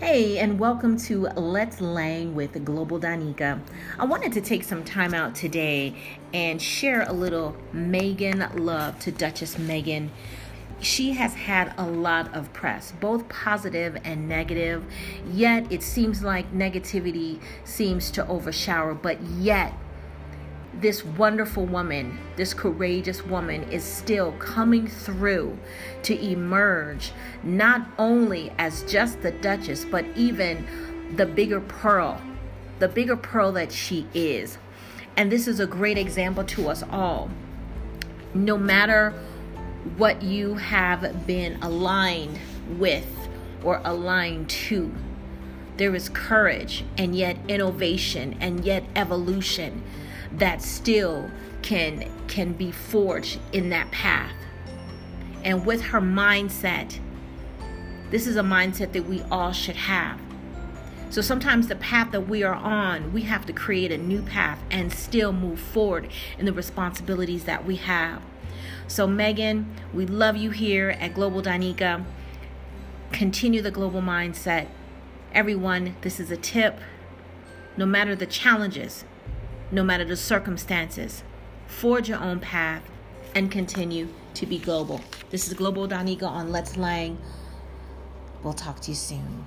Hey, and welcome to Let's Lang with Global Danica. I wanted to take some time out today and share a little Meghan love to Duchess Meghan. She has had a lot of press, both positive and negative, yet it seems like negativity seems to overshadow, but yet this wonderful woman, this courageous woman, is still coming through to emerge not only as just the Duchess, but even the bigger pearl, the bigger pearl that she is. And this is a great example to us all. No matter what you have been aligned with or aligned to, there is courage and yet innovation and yet evolution that still can can be forged in that path. And with her mindset, this is a mindset that we all should have. So sometimes the path that we are on, we have to create a new path and still move forward in the responsibilities that we have. So, Meghan, we love you here at Global Danica. Continue the global mindset. Everyone, this is a tip. No matter the challenges, no matter the circumstances. Forge your own path and continue to be global. This is Global Danica on Let's Lang. We'll talk to you soon.